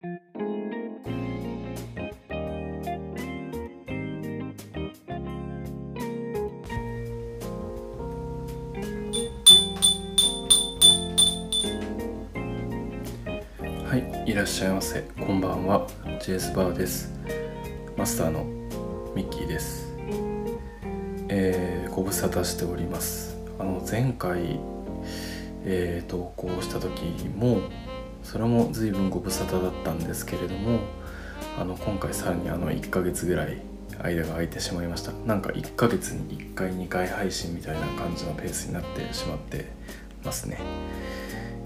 はいいらっしゃいませ。こんばんは。ジェイスバーです。マスターのミッキーです。えー、ご無沙汰しております。あの前回えー、投稿した時もそれも随分ご無沙汰だったんですけれどもあの今回さらにあの1ヶ月ぐらい間が空いてしまいました。なんか1ヶ月に1回2回配信みたいな感じのペースになってしまってますね。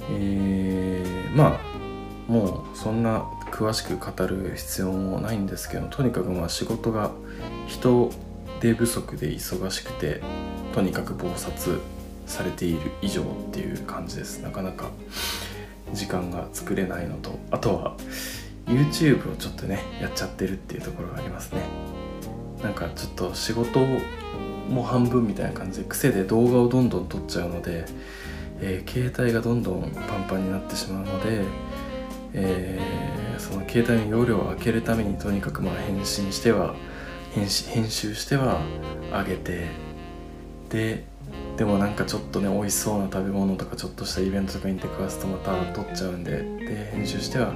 えー、まあもうそんな詳しく語る必要もないんですけどとにかくまあ仕事が人手不足で忙しくてとにかく忙殺されている以上っていう感じです。なかなか時間が作れないのとあとは YouTube をちょっとねやっちゃってるっていうところがありますね。なんかちょっと仕事も半分みたいな感じで癖で動画をどんどん撮っちゃうので、えー、携帯がどんどんパンパンになってしまうので、えー、その携帯の容量を開けるためにとにかくまあ返信しては編集しては上げてででもなんかちょっとね美味しそうな食べ物とかちょっとしたイベントとかに出くわすとまた撮っちゃうんでで編集しては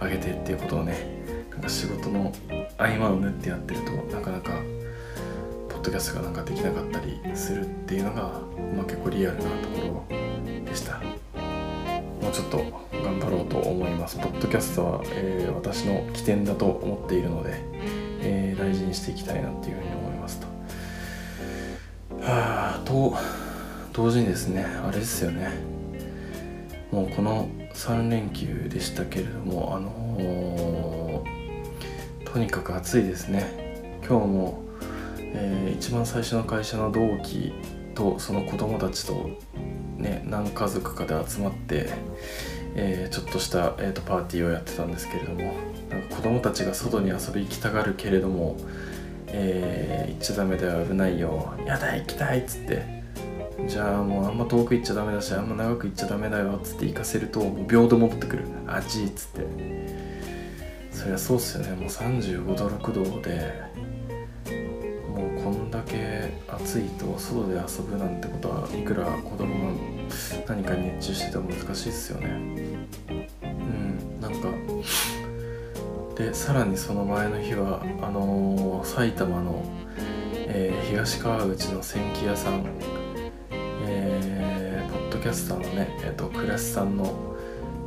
上げてっていうことをねなんか仕事の合間を縫ってやってるとなかなかポッドキャストがなんかできなかったりするっていうのが、まあ、結構リアルなところでした。もうちょっと頑張ろうと思います。ポッドキャストは、えー、私の起点だと思っているので、えー、大事にしていきたいなっていうふうに思いますと。はあと同時にですねあれですよね。もうこの3連休でしたけれどもあのー、とにかく暑いですね。今日も、えー、一番最初の会社の同期とその子供たちとね何家族かで集まって、えー、ちょっとした、えーと、パーティーをやってたんですけれどもなんか子供たちが外に遊び行きたがるけれどもえー、行っちゃダメだよ危ないよやだ行きたいっつってじゃあもうあんま遠く行っちゃダメだしあんま長く行っちゃダメだよっつって行かせるともう秒で戻ってくる。あっちっつって。そりゃそうっすよね。もう35度6度でもうこんだけ暑いと外で遊ぶなんてことはいくら子供が何かに熱中してても難しいっすよね。うんなんか。でさらにその前の日はあのー、埼玉の、えー、東川口の千機屋さん、キャスターのね、えーと、クラスさんの、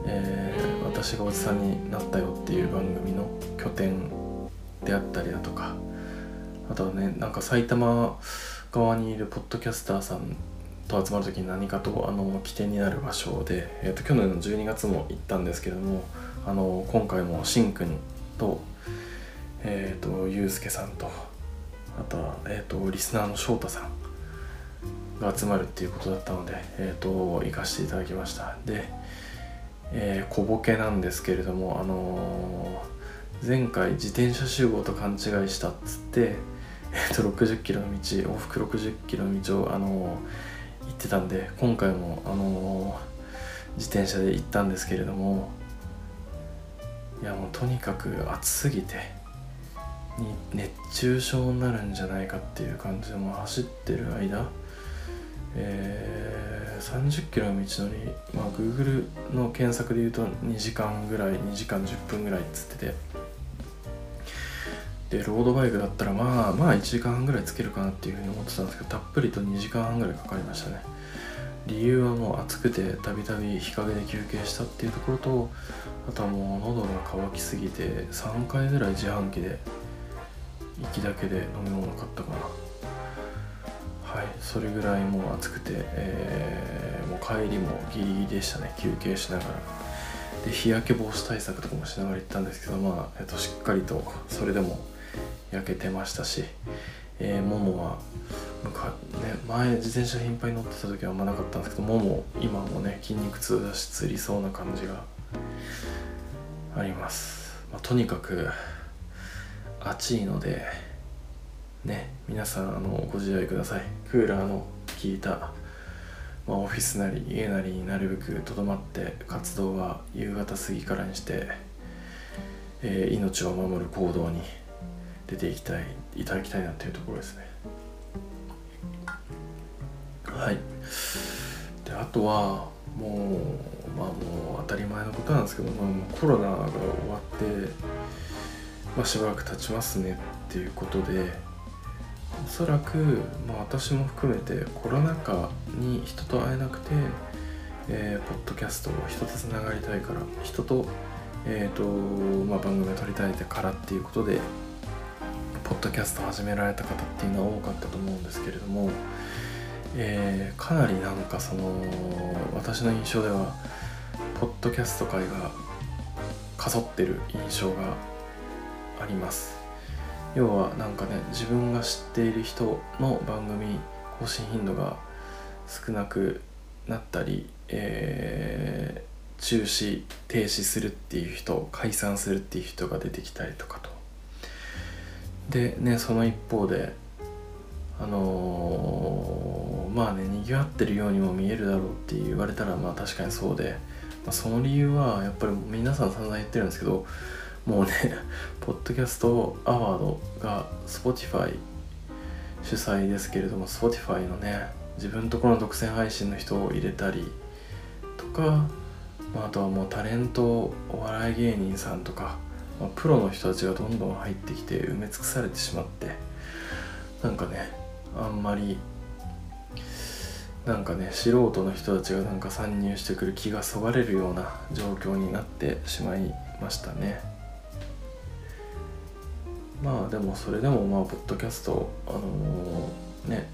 えー、私がおじさんになったよ」っていう番組の拠点であったりだとかあとはねなんか埼玉側にいるポッドキャスターさんと集まる時に何かとあの起点になる場所で、えーと、去年の12月も行ったんですけどもあの今回もしんくんとえ、ー、とゆうすけさんとあとは、えーと、リスナーの翔太さんが集まるっていうことだったので、えーと、行かせていただきました。で、えー、小ボケなんですけれどもあのー、前回自転車集合と勘違いしたっつって、えーと、60キロの道往復60キロの道を、あのー、行ってたんで今回も、あの自転車で行ったんですけれどもいやもうとにかく暑すぎて熱中症になるんじゃないかっていう感じでも走ってる間えー、30キロの道のり、まあ、Google の検索で言うと2時間ぐらい2時間10分ぐらいっつってて。でロードバイクだったらまあまあ1時間半ぐらいつけるかなっていうふうに思ってたんですけどたっぷりと2時間半ぐらいかかりましたね。理由はもう暑くてたびたび日陰で休憩したっていうところとあとはもう喉が渇きすぎて3回ぐらい自販機で行きだけで飲み物買ったかな。はいそれぐらいもう暑くて、えー、もう帰りもギリギリでしたね休憩しながら。で日焼け防止対策とかもしながら行ったんですけどまあ、えっと、しっかりとそれでも焼けてましたし、えー、ももはね、前自転車頻繁に乗ってた時はあんまなかったんですけどもも今もね筋肉痛だしつりそうな感じがあります、まあ、とにかく暑いのでね皆さんあのご自愛ください。クーラーの効いた、まあ、オフィスなり家なりになるべくとどまって活動は夕方過ぎからにしてえー、命を守る行動に出ていきたいいただきたいなというところですね。はい。であとはもうまあもう当たり前のことなんですけど、まあ、コロナが終わって、まあ、しばらく経ちますねっていうことでおそらく、まあ、私も含めてコロナ禍に人と会えなくて、えー、ポッドキャストを人とつながりたいから人と,、えーとまあ、番組を撮りたいからっていうことでポッドキャスト始められた方っていうのは多かったと思うんですけれども、えー、かなりなんかその私の印象ではポッドキャスト界がかそってる印象があります。要はなんかね自分が知っている人の番組更新頻度が少なくなったり、えー、中止停止するっていう人解散するっていう人が出てきたりとかと。でねその一方であのー、まあねにぎわってるようにも見えるだろうって言われたらまあ確かにそうで、まあ、その理由はやっぱり皆さん散々言ってるんですけどもうねポッドキャストアワードが Spotify 主催ですけれども Spotify のね自分ところの独占配信の人を入れたりとか、まあ、あとはもうタレントお笑い芸人さんとか、まあ、プロの人たちがどんどん入ってきて埋め尽くされてしまってなんかねあんまりなんかね素人の人たちがなんか参入してくる気がそがれるような状況になってしまいましたね。まあでもそれでもまあポッドキャストあのー、ね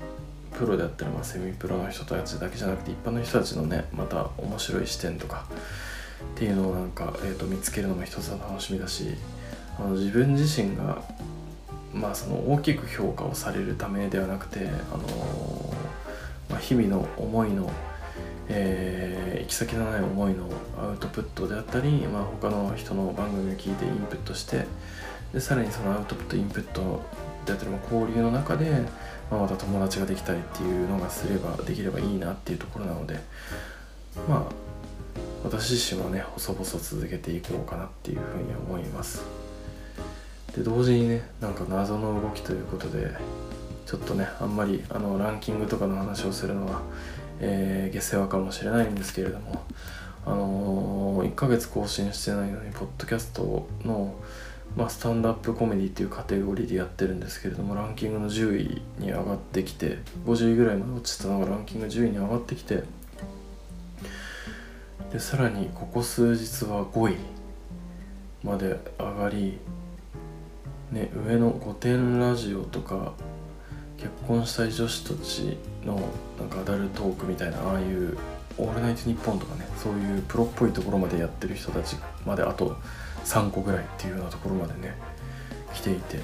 プロであったり、まあ、セミプロの人たちだけじゃなくて一般の人たちのねまた面白い視点とかっていうのをなんか、えーと、見つけるのも一つの楽しみだしあの自分自身がまあその大きく評価をされるためではなくて、あのー、まあ、日々の思いの、えー、行き先のない思いのアウトプットであったり、まあ、他の人の番組を聞いてインプットしてでさらにそのアウトプットインプットであったり交流の中で、まあ、また友達ができたりっていうのがすればできればいいなっていうところなのでまあ私自身はね細々続けていこうかなっていうふうに思います。で同時にねなんか謎の動きということでちょっとねあんまりあのランキングとかの話をするのは、えー、下世話かもしれないんですけれどもあのー、1ヶ月更新してないのにポッドキャストのまあ、スタンドアップコメディっていうカテゴリーでやってるんですけれどもランキングの10位に上がってきて50位ぐらいまで落ちてたのがランキング10位に上がってきてでさらにここ数日は5位まで上がり、ね、上の御殿ラジオとか結婚したい女子たちのなんかアダルトークみたいなああいう「オールナイトニッポン」とかねそういうプロっぽいところまでやってる人たちまであと3個ぐらいっていうようなところまでね来ていて。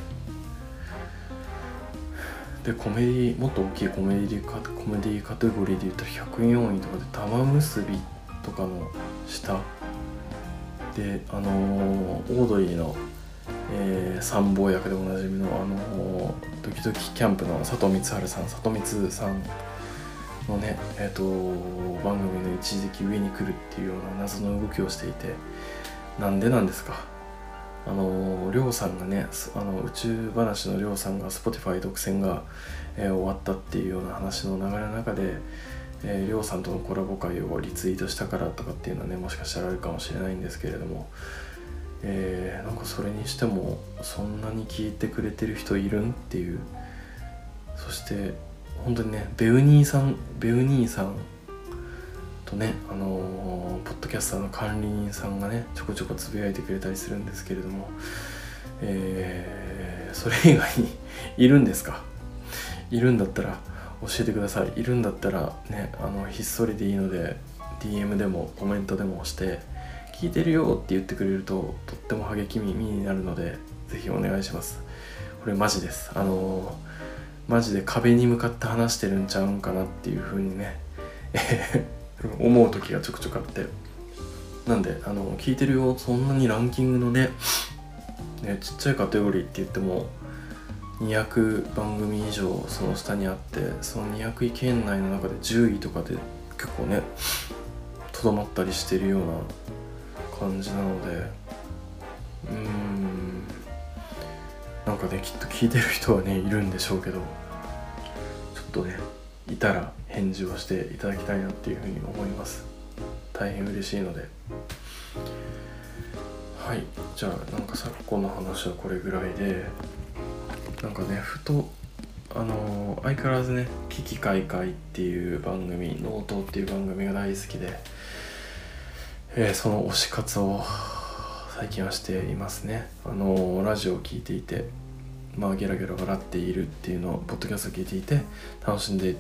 でコメディもっと大きいコメディカコメディカテゴリーで言ったら104位とかで玉結びとかの下。であのー、オードリーの、えー、参謀役でおなじみのあのー、ドキドキキャンプの佐藤光晴さん佐藤光さんのねえっ、と番組の一時期上に来るっていうような謎の動きをしていて。なんでなんですか？あのりょうさんがねあの宇宙話のりょうさんが Spotify 独占が、えー、終わったっていうような話の流れの中でりょうさんとのコラボ会をリツイートしたからとかっていうのはねもしかしたらあるかもしれないんですけれども、えー、なんかそれにしてもそんなに聞いてくれてる人いるん？っていう。そして本当にねベウニーさんベウニーさんとね、あのー、ポッドキャスターの管理人さんがねちょこちょこつぶやいてくれたりするんですけれども、えー、それ以外にいるんですか？いるんだったら教えてください。いるんだったらねあのひっそりでいいので DM でもコメントでも押して聞いてるよって言ってくれるととっても励みになるのでぜひお願いします。これマジです。あのー、マジで壁に向かって話してるんちゃうんかなっていう風にね。思う時がちょくちょくあって。なんであの聞いてるよそんなにランキングのねねちっちゃいカテゴリーって言っても200番組以上その下にあってその200位圏内の中で10位とかで結構ねとどまったりしてるような感じなのでうーんかねきっと聞いてる人はねいるんでしょうけどちょっとねいたら返事をしていただきたいなっていうふうに思います。大変嬉しいので。はい。じゃあなんか昨今の話はこれぐらいでなんかねふとあの相変わらずね「奇奇怪怪」っていう番組「脳盗」っていう番組が大好きで、えー、その推し活を最近はしていますね。あのラジオを聴いていてまあゲラゲラ笑っているっていうのをポッドキャストを聞いていて楽しんで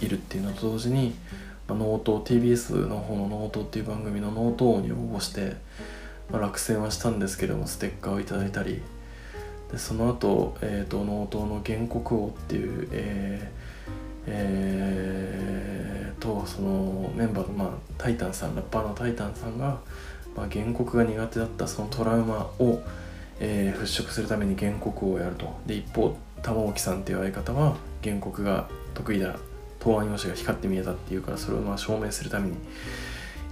いるっていうのと同時に、まあ、ノート TBS の方のノートっていう番組のノートに応募して、まあ、落選はしたんですけどもステッカーをいただいたり。でその後、えーと、脳盗の現国王っていう、えーえー、とそのメンバーの、まあ、タイタンさんラッパーのタイタンさんが、まあ、現国が苦手だったそのトラウマを、えー、払拭するために現国をやると。で一方玉置さんっていう相方は現国が得意だ答案用紙が光って見えたっていうからそれをまあ証明するために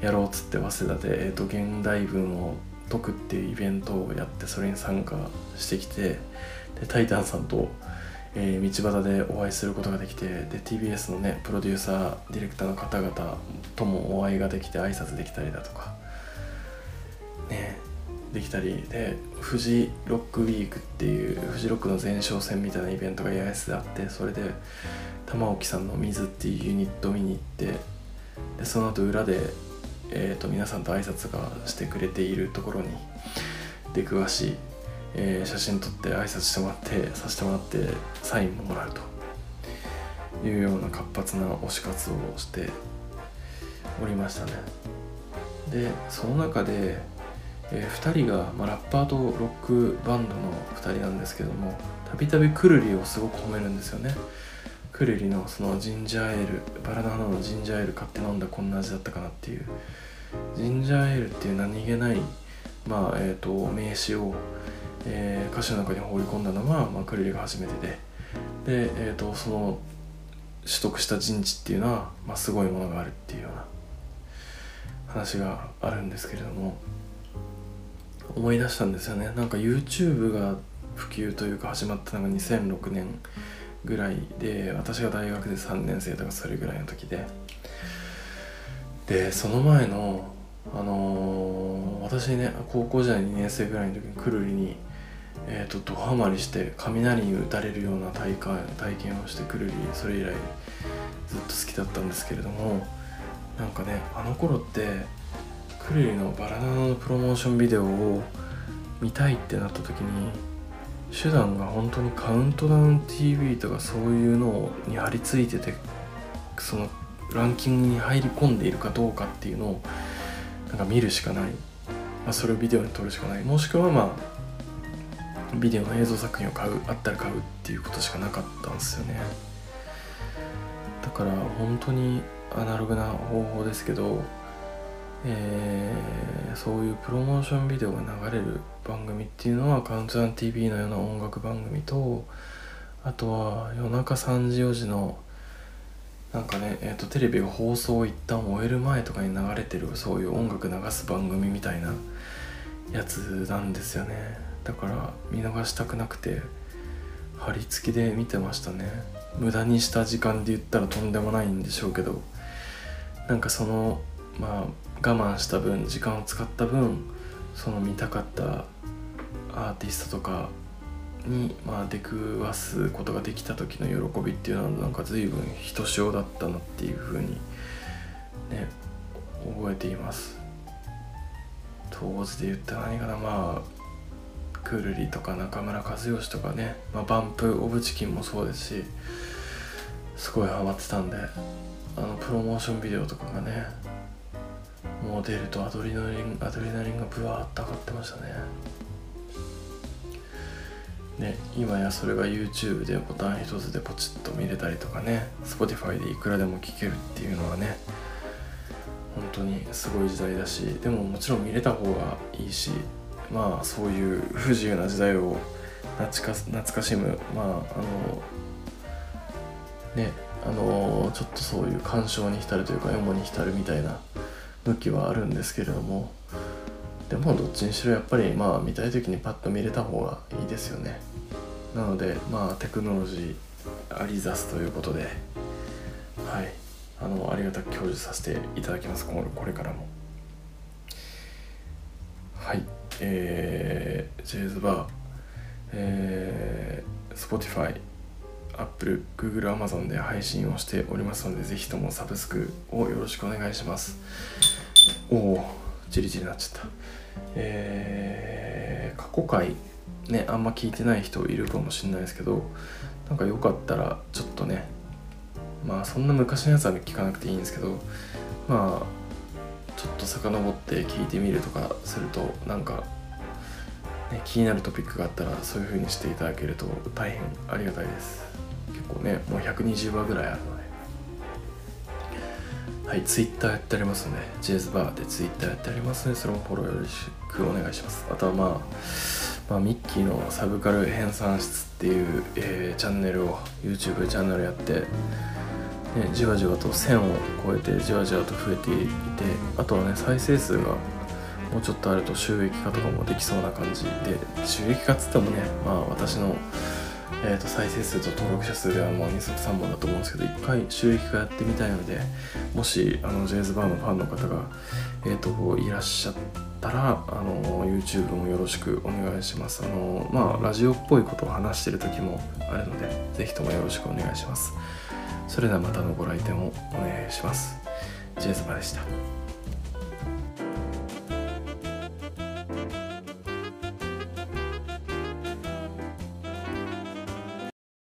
やろうっつって早稲田で、えーと、現代文を解くっていうイベントをやってそれに参加してきてでタイタンさんと、えー、道端でお会いすることができてで TBS のねプロデューサーディレクターの方々ともお会いができて挨拶できたりだとかねできたりでフジロックウィークっていうフジロックの前哨戦みたいなイベントが八重洲であってそれで玉置さんの「水」っていうユニット見に行ってでその後裏で、えーと、皆さんと挨拶がしてくれているところに出くわし、えー、写真撮って挨拶してもらってさせてもらってサインももらうと。いうような活発な推し活をしておりましたね。でその中で、えー、2人が、まあ、ラッパーとロックバンドの2人なんですけどもたびたびくるりをすごく褒めるんですよね。クレリのそのジンジャーエールバラの花のジンジャーエール買って飲んだこんな味だったかなっていうジンジャーエールっていう何気ないまあえーと、名詞を、えー、歌詞の中に放り込んだのは、まあ、クレリが初めてでで、えーと、その取得した陣地っていうのは、まあ、すごいものがあるっていうような話があるんですけれども思い出したんですよね。なんか YouTube が普及というか始まったのが2006年ぐらいで私が大学で3年生とかそれぐらいの時で。でその前のあのー、私ね高校時代2年生ぐらいの時にくるりにえーと、ドハマりして雷に打たれるような体感体験をしてくるりそれ以来ずっと好きだったんですけれどもなんかねあの頃ってくるりのバラナのプロモーションビデオを見たいってなった時に手段が本当にカウントダウン TV とかそういうのに張り付いててそのランキングに入り込んでいるかどうかっていうのをなんか見るしかない、まあ、それをビデオに撮るしかない。もしくはまあビデオの映像作品を買うあったら買うっていうことしかなかったんですよね。だから本当にアナログな方法ですけどえー、そういうプロモーションビデオが流れる番組っていうのはカウントダウン TV のような音楽番組とあとは夜中3時4時のなんかね、えーと、テレビが放送を一旦終える前とかに流れてるそういう音楽流す番組みたいなやつなんですよね。だから見逃したくなくて貼り付きで見てましたね。無駄にした時間で言ったらとんでもないんでしょうけどなんかそのまあ我慢した分時間を使った分その見たかったアーティストとかに、まあ、出くわすことができた時の喜びっていうのはなんか随分ひとしおだったなっていうふうにね覚えています。当時で言ったら何かなまあクールリとか中村和義とかね、まあ、バンプ・オブ・チキンもそうですしすごいハマってたんであのプロモーションビデオとかがねもう出るとアドレナリンアドレナリンがブワーッと上がってましたね。ね今やそれが YouTube でボタン一つでポチッと見れたりとかね Spotify でいくらでも聴けるっていうのはね本当にすごい時代だしでももちろん見れた方がいいしまあそういう不自由な時代を懐か懐かしむまああのねあのちょっとそういう感傷に浸るというかエモに浸るみたいな向きはあるんですけれどもでもどっちにしろやっぱりまあ見たい時にパッと見れた方がいいですよね。なのでまあテクノロジーアリザスということではい。あのありがたく享受させていただきます。これからも。はい。えー、ジェイズバー。えー、Spotify Apple、Google、Amazon で配信をしておりますので、ぜひともサブスクをよろしくお願いします。おお、じりじりなっちゃった。えー、過去回、ね、あんま聞いてない人いるかもしれないですけど、なんかよかったら、ちょっとね、まあそんな昔のやつは聞かなくていいんですけど、まあ、ちょっと遡って聞いてみるとかすると、なんかね、気になるトピックがあったらそういう風にしていただけると大変ありがたいです構ねもう120話ぐらいあるので。はい Twitter やってありますのでジェイズバーで Twitter やってありますのでそれもフォローよろしくお願いします。あとはまあまあ、ミッキーのサブカル編纂室っていう、えー、チャンネルを YouTube チャンネルやって、ね、じわじわと1000を超えてじわじわと増えていてあとはね再生数がもうちょっとあると収益化とかもできそうな感じで収益化っつってもねまあ私の、えー、と再生数と登録者数ではもう2足3本だと思うんですけど一回収益化やってみたいのでもしあのジェイズバーのファンの方が、えー、といらっしゃったらあの YouTube もよろしくお願いします。あのまあラジオっぽいことを話してる時もあるので是非ともよろしくお願いします。それではまたのご来店をお願いします。ジェイズバーでした。